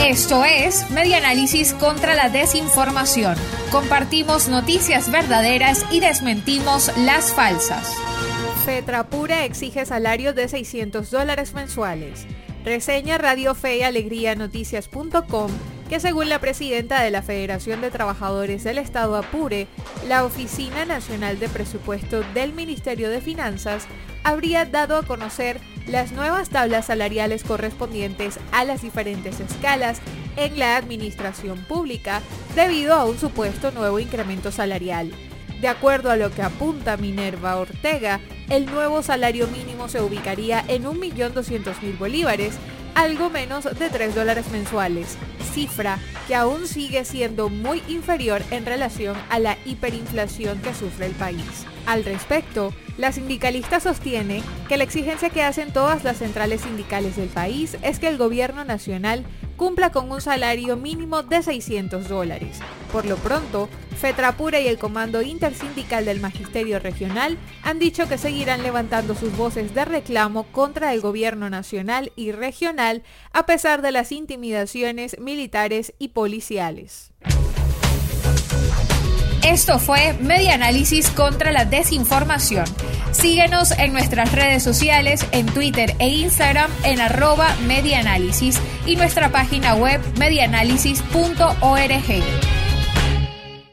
Esto es Media Análisis contra la Desinformación. Compartimos noticias verdaderas y desmentimos las falsas. Fetrapura exige salarios de 600 dólares mensuales. Reseña Radio Fe y Alegría Noticias.com que según la presidenta de la Federación de Trabajadores del Estado Apure, la Oficina Nacional de Presupuesto del Ministerio de Finanzas habría dado a conocer las nuevas tablas salariales correspondientes a las diferentes escalas en la administración pública debido a un supuesto nuevo incremento salarial. De acuerdo a lo que apunta Minerva Ortega, el nuevo salario mínimo se ubicaría en 1.200.000 bolívares, algo menos de 3 dólares mensuales, cifra que aún sigue siendo muy inferior en relación a la hiperinflación que sufre el país. Al respecto, la sindicalista sostiene que la exigencia que hacen todas las centrales sindicales del país es que el gobierno nacional cumpla con un salario mínimo de 600 dólares. Por lo pronto, Fetrapura y el Comando Intersindical del Magisterio Regional han dicho que seguirán levantando sus voces de reclamo contra el gobierno nacional y regional a pesar de las intimidaciones militares y policiales. Esto fue Media Análisis contra la Desinformación. Síguenos en nuestras redes sociales, en Twitter e Instagram en arroba medianálisis y nuestra página web medianálisis.org.